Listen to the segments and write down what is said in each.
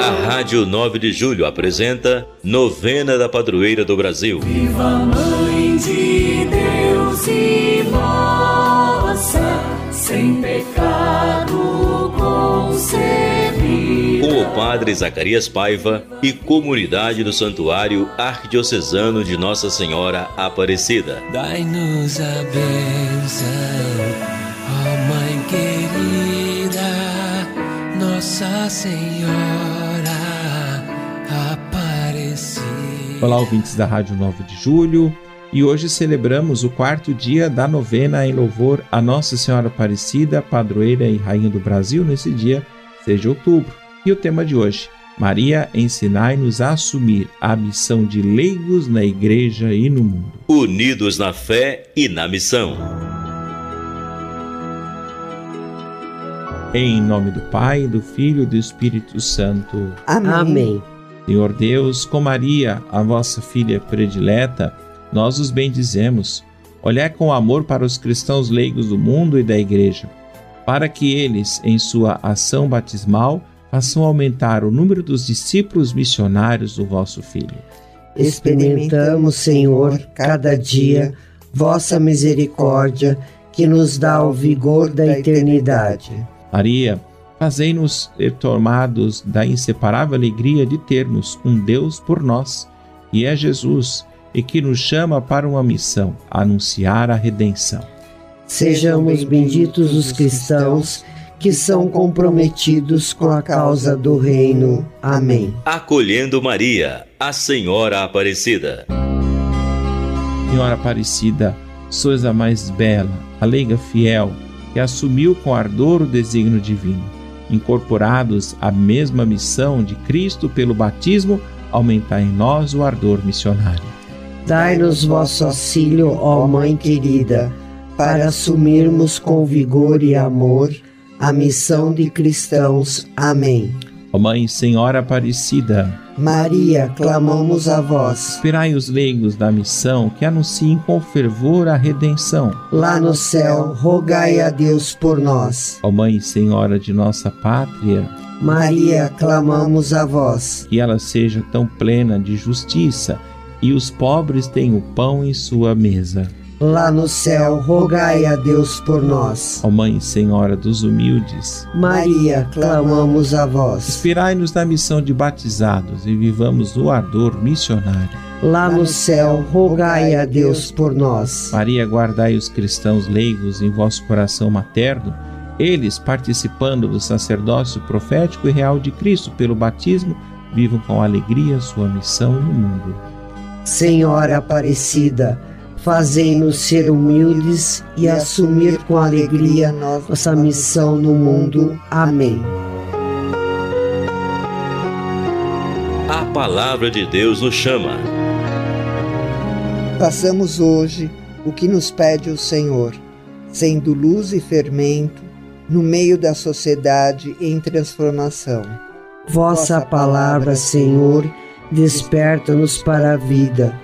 A Rádio 9 de Julho apresenta Novena da Padroeira do Brasil. Viva Mãe de Deus e moça, sem pecado concebida. Com o Padre Zacarias Paiva e comunidade do Santuário Arquidiocesano de Nossa Senhora Aparecida. Dai-nos a bênção, Nossa Senhora. Olá, ouvintes da Rádio 9 de Julho. E hoje celebramos o quarto dia da novena em louvor a Nossa Senhora Aparecida, padroeira e rainha do Brasil, nesse dia, 6 de outubro. E o tema de hoje, Maria, ensinai-nos a assumir a missão de leigos na igreja e no mundo. Unidos na fé e na missão. Em nome do Pai, do Filho e do Espírito Santo. Amém. Amém. Senhor Deus, com Maria, a vossa filha predileta, nós os bendizemos. Olhai com amor para os cristãos leigos do mundo e da igreja, para que eles, em sua ação batismal, façam aumentar o número dos discípulos missionários do vosso Filho. Experimentamos, Senhor, cada dia, vossa misericórdia, que nos dá o vigor da eternidade. Maria, Fazei-nos tomados da inseparável alegria de termos um Deus por nós, que é Jesus, e que nos chama para uma missão, anunciar a redenção. Sejamos benditos os cristãos que são comprometidos com a causa do reino. Amém. Acolhendo Maria, a Senhora Aparecida. Senhora Aparecida, sois a mais bela, a leiga fiel, que assumiu com ardor o desígnio divino incorporados à mesma missão de Cristo pelo batismo, aumentar em nós o ardor missionário. Dai-nos vosso auxílio, ó Mãe querida, para assumirmos com vigor e amor a missão de cristãos. Amém. Ó Mãe Senhora Aparecida, Maria, clamamos a vós. Esperai os leigos da missão que anunciem com fervor a redenção. Lá no céu, rogai a Deus por nós. Ó Mãe Senhora de nossa pátria, Maria, clamamos a vós. Que ela seja tão plena de justiça e os pobres tenham o pão em sua mesa lá no céu, rogai a Deus por nós. Ó Mãe Senhora dos humildes, Maria, clamamos a vós. Inspirai-nos na missão de batizados e vivamos no ardor missionário. Lá no céu, rogai a Deus por nós. Maria, guardai os cristãos leigos em vosso coração materno, eles, participando do sacerdócio profético e real de Cristo pelo batismo, vivam com alegria sua missão no mundo. Senhora Aparecida, Fazei-nos ser humildes e assumir com alegria nossa missão no mundo. Amém. A palavra de Deus nos chama. Façamos hoje o que nos pede o Senhor, sendo luz e fermento no meio da sociedade em transformação. Vossa palavra, Senhor, desperta-nos para a vida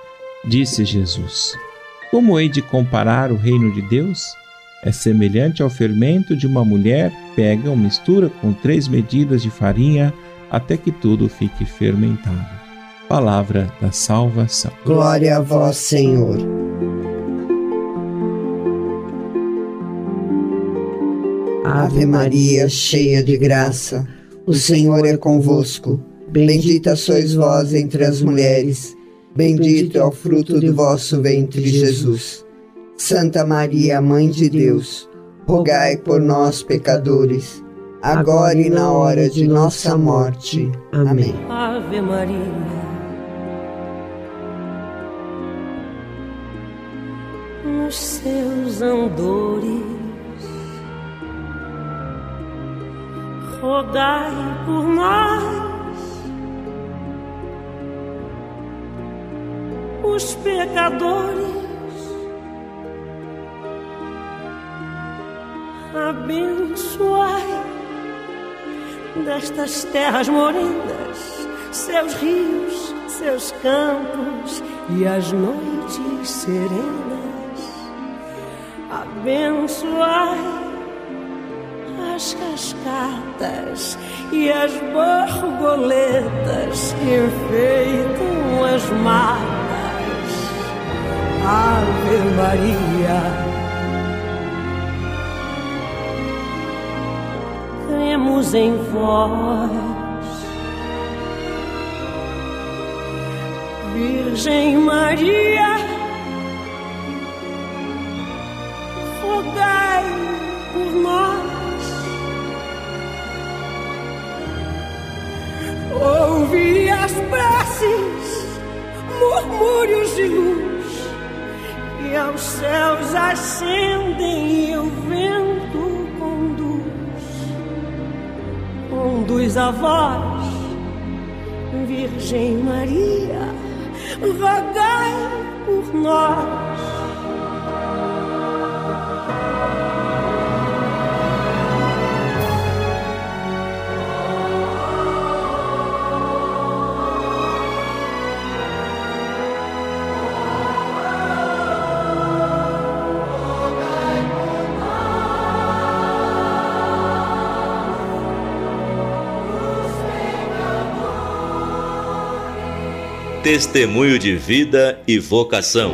Disse Jesus: Como hei de comparar o reino de Deus? É semelhante ao fermento de uma mulher pega ou mistura com três medidas de farinha até que tudo fique fermentado. Palavra da salvação. Glória a vós, Senhor. Ave Maria, cheia de graça, o Senhor é convosco. Bendita sois vós entre as mulheres Bendito é o fruto do vosso ventre, Jesus. Santa Maria, Mãe de Deus, rogai por nós, pecadores, agora e na hora de nossa morte. Amém. Ave Maria. Nos seus andores, rogai por nós os pecadores. Abençoai destas terras morendas, seus rios, seus campos e as noites serenas. Abençoai as cascatas e as borboletas que enfeitam as matas. Ave Maria. cremos em vós. Virgem Maria, céus ascendem e o vento conduz a voz, Virgem Maria, rogai por nós. Testemunho de vida e vocação.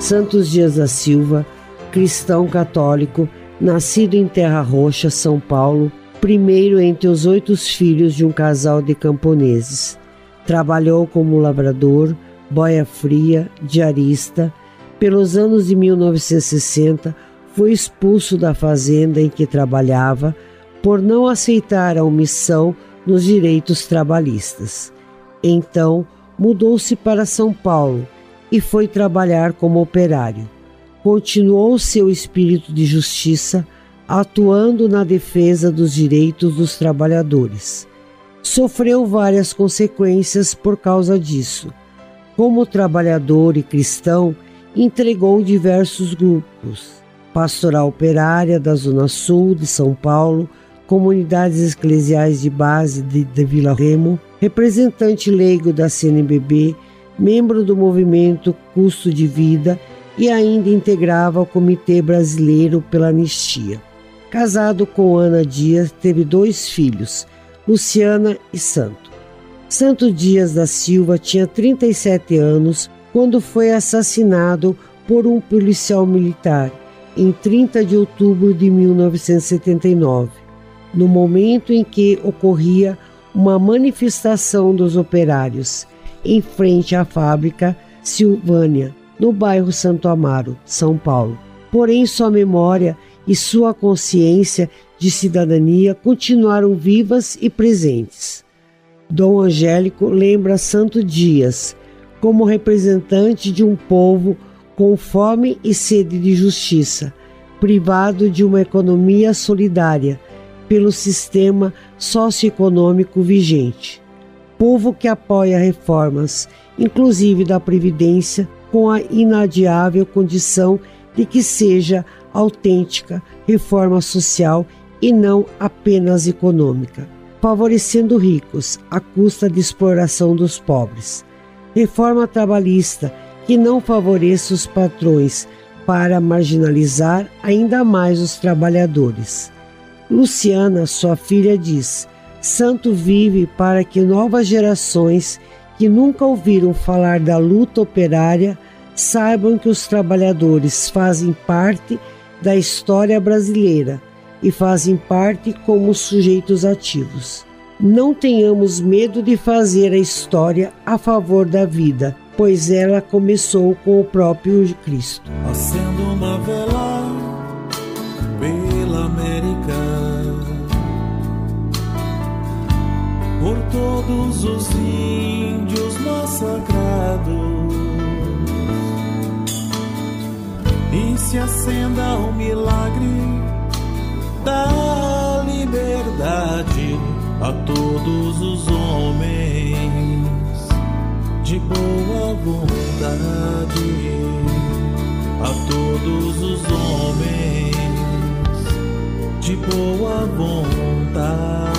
Santos Dias da Silva, cristão católico, nascido em Terra Roxa, São Paulo, primeiro entre os oito filhos de um casal de camponeses. Trabalhou como lavrador, boia fria, diarista. Pelos anos de 1960, foi expulso da fazenda em que trabalhava por não aceitar a omissão nos direitos trabalhistas. Então mudou-se para São Paulo e foi trabalhar como operário. Continuou seu espírito de justiça, atuando na defesa dos direitos dos trabalhadores. Sofreu várias consequências por causa disso. Como trabalhador e cristão, entregou diversos grupos: Pastoral Operária da Zona Sul de São Paulo, comunidades eclesiais de base de, de Vila Remo, representante leigo da CNBB, membro do movimento Custo de Vida e ainda integrava o Comitê Brasileiro pela Anistia. Casado com Ana Dias, teve dois filhos, Luciana e Santo. Santo Dias da Silva tinha 37 anos quando foi assassinado por um policial militar em 30 de outubro de 1979, no momento em que ocorria uma manifestação dos operários em frente à fábrica Silvânia, no bairro Santo Amaro, São Paulo. Porém, sua memória e sua consciência de cidadania continuaram vivas e presentes. Dom Angélico lembra Santo Dias como representante de um povo com fome e sede de justiça, privado de uma economia solidária pelo sistema socioeconômico vigente. Povo que apoia reformas, inclusive da Previdência, com a inadiável condição de que seja autêntica reforma social e não apenas econômica, favorecendo ricos à custa de exploração dos pobres. Reforma trabalhista que não favoreça os patrões para marginalizar ainda mais os trabalhadores. Luciana, sua filha, diz: Santo vive para que novas gerações que nunca ouviram falar da luta operária saibam que os trabalhadores fazem parte da história brasileira e fazem parte como sujeitos ativos. Não tenhamos medo de fazer a história a favor da vida, pois ela começou com o próprio Cristo. Acendo uma vela todos os índios massacrados e se acenda o milagre da liberdade a todos os homens de boa vontade a todos os homens de boa vontade.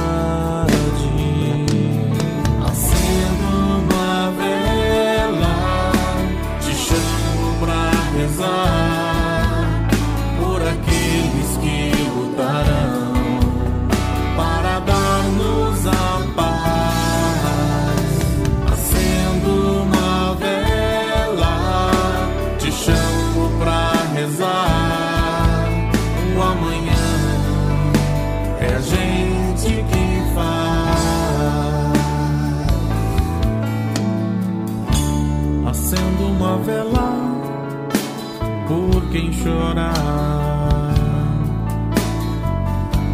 Quem chorar.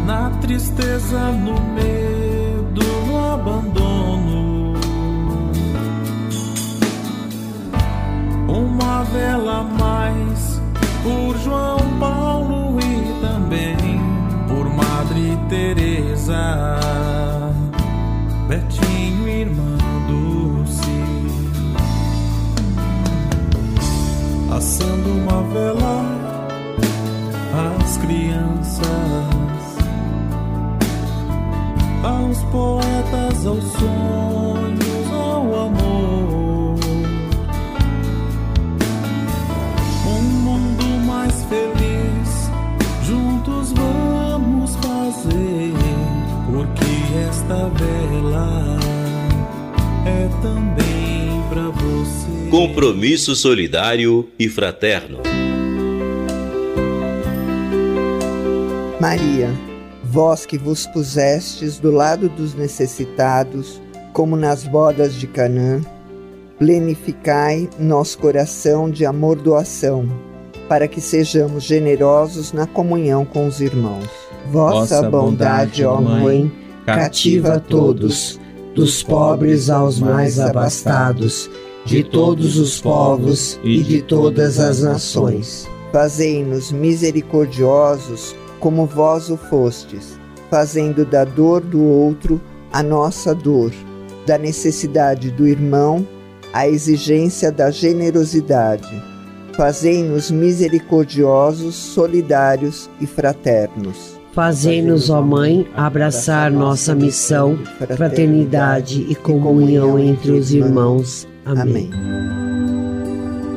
Na tristeza, no medo, no abandono. Uma vela mais por João Acendo uma vela às crianças, aos poetas, aos sonhos, ao amor. Um mundo mais feliz, juntos vamos fazer, porque esta vela é também. Compromisso solidário e fraterno. Maria, vós que vos pusestes do lado dos necessitados, como nas bodas de Canaã, plenificai nosso coração de amor-doação, para que sejamos generosos na comunhão com os irmãos. Vossa, bondade, ó Mãe, cativa a todos, dos pobres aos mais abastados, de todos os povos e de todas as nações. Fazei-nos misericordiosos como vós o fostes, fazendo da dor do outro a nossa dor, da necessidade do irmão a exigência da generosidade. Fazei-nos misericordiosos, solidários e fraternos. Fazei-nos, ó Mãe, abraçar nossa missão, fraternidade e comunhão entre os irmãos. Amém.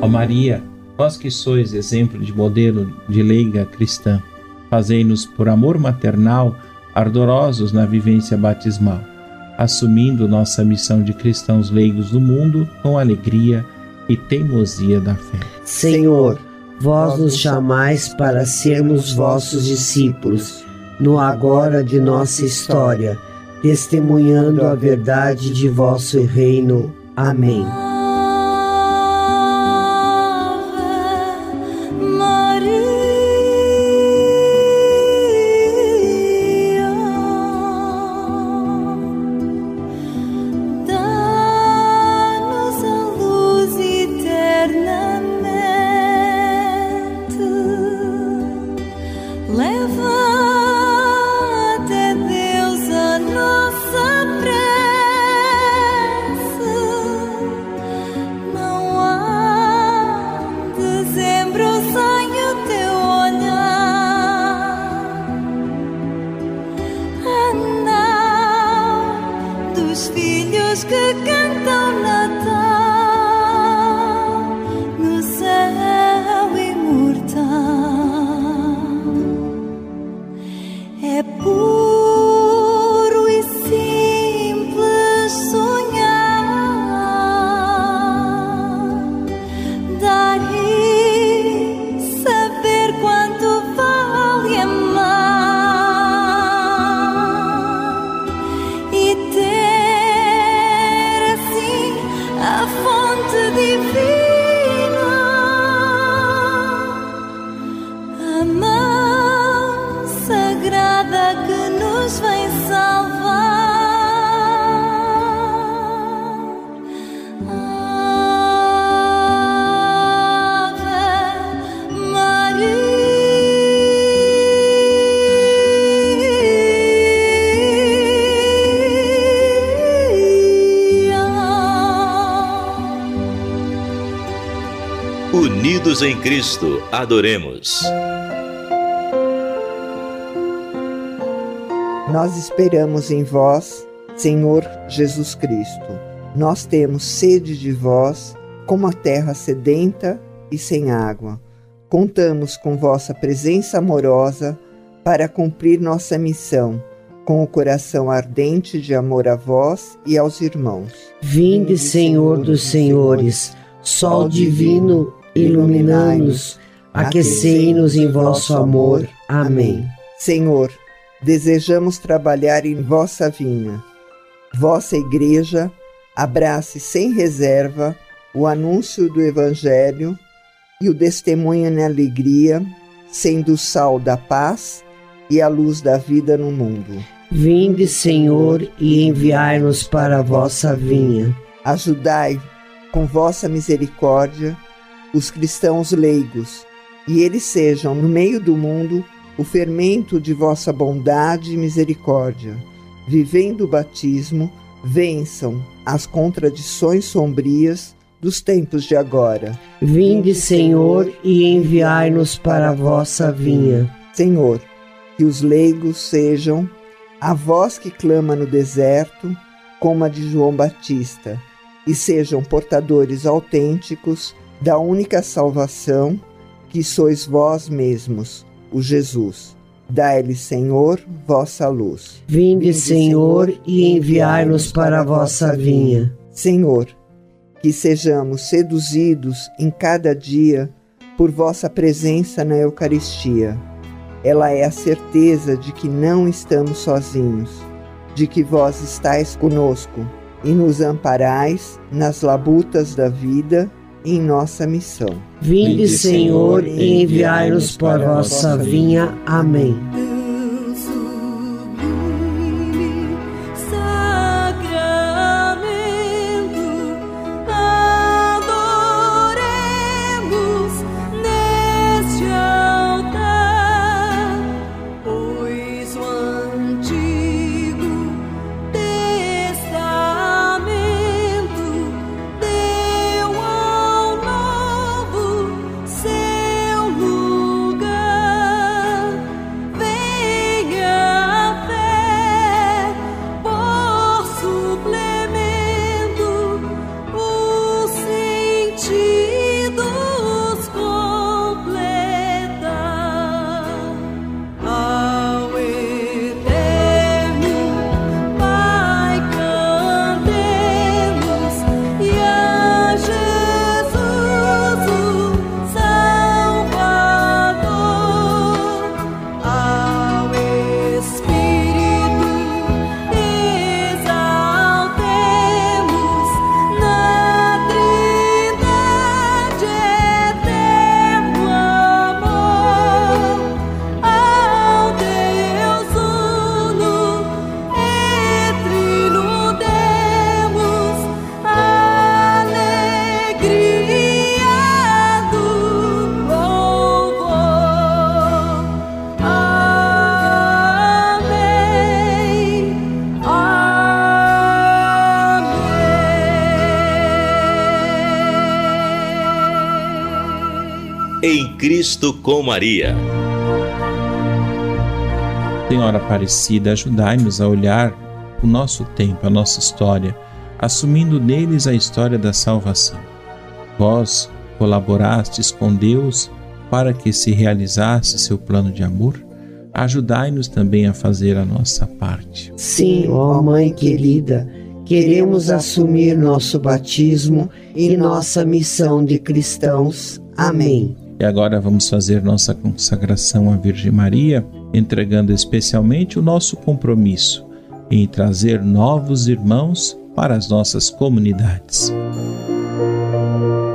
Ó Maria, vós que sois exemplo de modelo de leiga cristã, fazei-nos por amor maternal ardorosos na vivência batismal, assumindo nossa missão de cristãos leigos do mundo com alegria e teimosia da fé. Senhor, vós nos chamais para sermos vossos discípulos, no agora de nossa história, testemunhando a verdade de vosso reino. Amém. 也不 Unidos em Cristo, adoremos. Nós esperamos em vós, Senhor Jesus Cristo. Nós temos sede de vós, como a terra sedenta e sem água. Contamos com vossa presença amorosa para cumprir nossa missão, com o coração ardente de amor a vós e aos irmãos. Vinde, Senhor dos senhores, sol divino, iluminai-nos, aquecei-nos em vosso amor. Amém. Senhor, desejamos trabalhar em vossa vinha. Vossa igreja abrace sem reserva o anúncio do Evangelho e o testemunho na alegria, sendo o sal da paz e a luz da vida no mundo. Vinde, Senhor, e enviai-nos para a vossa vinha. Ajudai com vossa misericórdia os cristãos leigos, e eles sejam, no meio do mundo, o fermento de vossa bondade e misericórdia. Vivendo o batismo, vençam as contradições sombrias dos tempos de agora. Vinde, Senhor, e enviai-nos para a vossa vinha. Senhor, que os leigos sejam a voz que clama no deserto, como a de João Batista, e sejam portadores autênticos da única salvação que sois vós mesmos, o Jesus. Dai-lhe, Senhor, vossa luz. Vinde, Senhor, e enviai-nos para a vossa vinha. Senhor, que sejamos seduzidos em cada dia por vossa presença na Eucaristia. Ela é a certeza de que não estamos sozinhos, de que vós estáis conosco e nos amparais nas labutas da vida em nossa missão. Vinde, Senhor, e enviai-nos para a vossa vinha. Amém. Cristo com Maria. Senhora Aparecida, ajudai-nos a olhar o nosso tempo, a nossa história, assumindo neles a história da salvação. Vós colaborastes com Deus para que se realizasse seu plano de amor. Ajudai-nos também a fazer a nossa parte. Sim, ó Mãe querida, queremos assumir nosso batismo e nossa missão de cristãos. Amém. E agora vamos fazer nossa consagração à Virgem Maria, entregando especialmente o nosso compromisso em trazer novos irmãos para as nossas comunidades.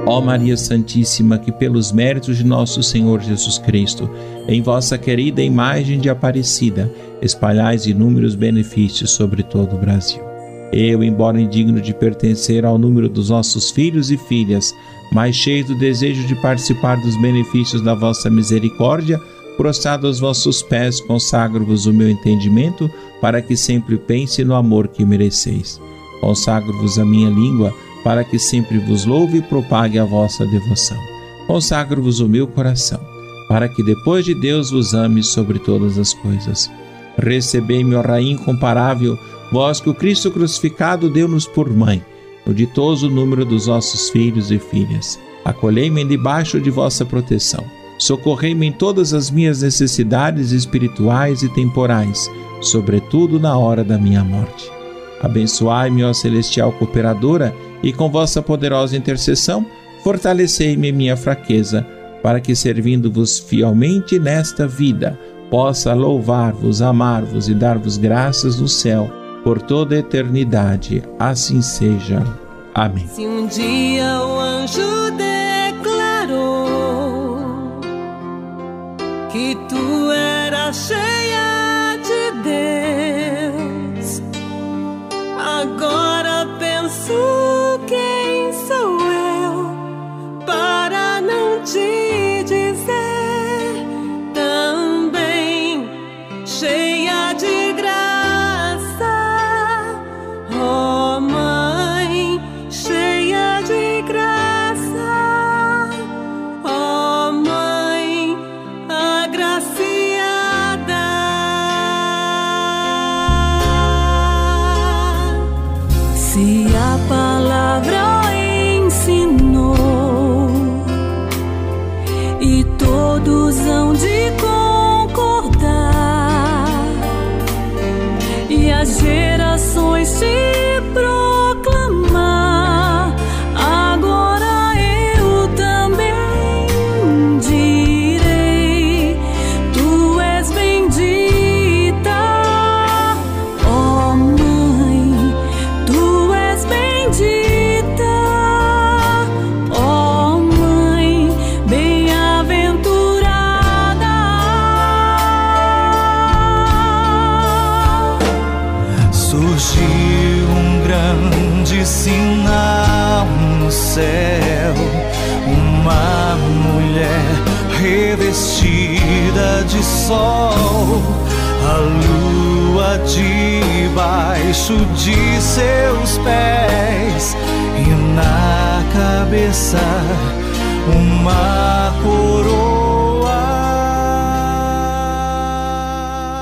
Ó Maria Santíssima, que pelos méritos de nosso Senhor Jesus Cristo, em vossa querida imagem de Aparecida, espalhais inúmeros benefícios sobre todo o Brasil. Eu, embora indigno de pertencer ao número dos nossos filhos e filhas, mas cheio do desejo de participar dos benefícios da vossa misericórdia, prostrado aos vossos pés, consagro-vos o meu entendimento, para que sempre pense no amor que mereceis. Consagro-vos a minha língua, para que sempre vos louve e propague a vossa devoção. consagro-vos o meu coração, para que depois de Deus vos ame sobre todas as coisas. Recebei-me, ó Rainha incomparável, vós que o Cristo crucificado deu-nos por mãe, no ditoso número dos nossos filhos e filhas. Acolhei-me debaixo de vossa proteção. Socorrei-me em todas as minhas necessidades espirituais e temporais, sobretudo na hora da minha morte. Abençoai-me, ó celestial cooperadora, e com vossa poderosa intercessão, fortalecei-me minha fraqueza, para que, servindo-vos fielmente nesta vida, possa louvar-vos, amar-vos e dar-vos graças no céu por toda a eternidade. Assim seja. Amém. Se um dia o anjo declarou que tu eras cheia de Deus,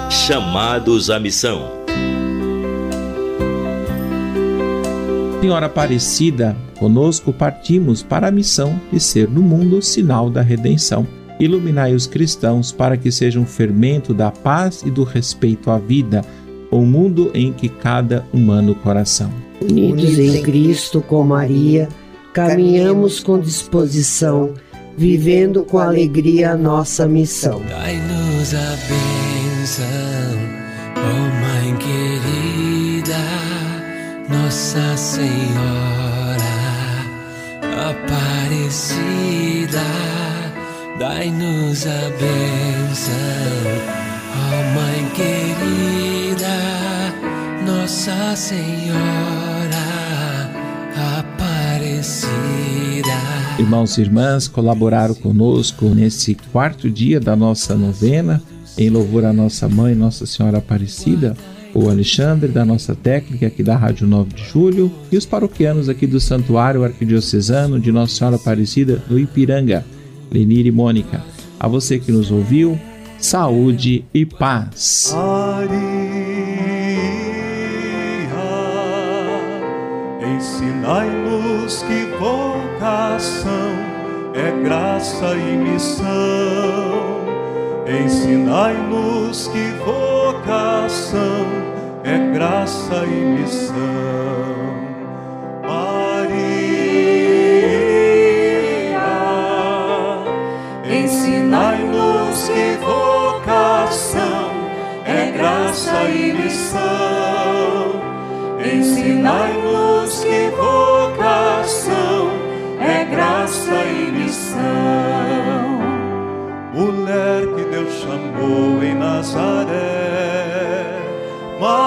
Chamados à missão. Senhora Aparecida, conosco partimos para a missão de ser no mundo sinal da redenção iluminai os cristãos para que sejam fermento da paz e do respeito à vida, o mundo em que cada humano coração. Unidos em Cristo com Maria, caminhamos com disposição, vivendo com alegria a nossa missão. Dai-nos a bênção, oh Mãe querida, Nossa Senhora Aparecida Dai-nos a bênção, ó Mãe querida, Nossa Senhora Aparecida. Irmãos e irmãs, colaboraram conosco nesse quarto dia da nossa novena, em louvor à nossa mãe, Nossa Senhora Aparecida o Alexandre, da nossa técnica aqui da Rádio 9 de Julho, e os paroquianos aqui do Santuário Arquidiocesano de Nossa Senhora Aparecida do Ipiranga. Lenir e Mônica. A você que nos ouviu, saúde e paz. Maria, ensinai-nos que vocação é graça e missão. Ensinai-nos que vocação é graça e missão. graça e missão. Ensinai-nos que Deus chamou em Nazaré, Maria,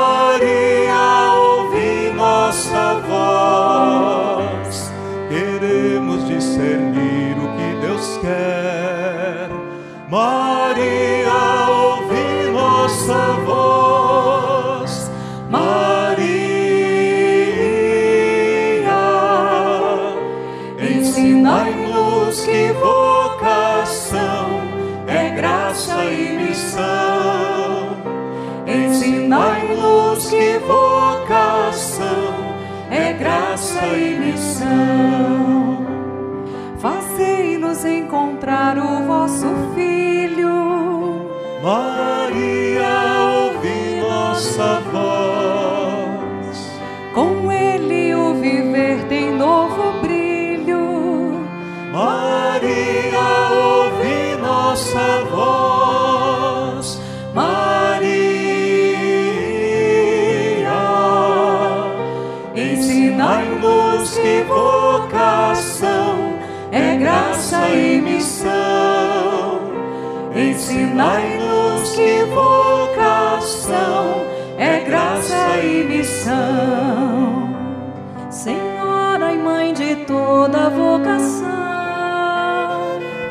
e missão. Fazei-nos encontrar o vosso Filho. Maria, ouvi nossa Ensinai-nos que vocação é graça e missão. Senhora e Mãe de toda vocação.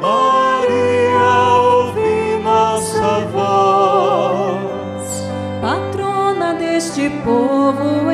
Maria, ouvi nossa voz. Patrona deste povo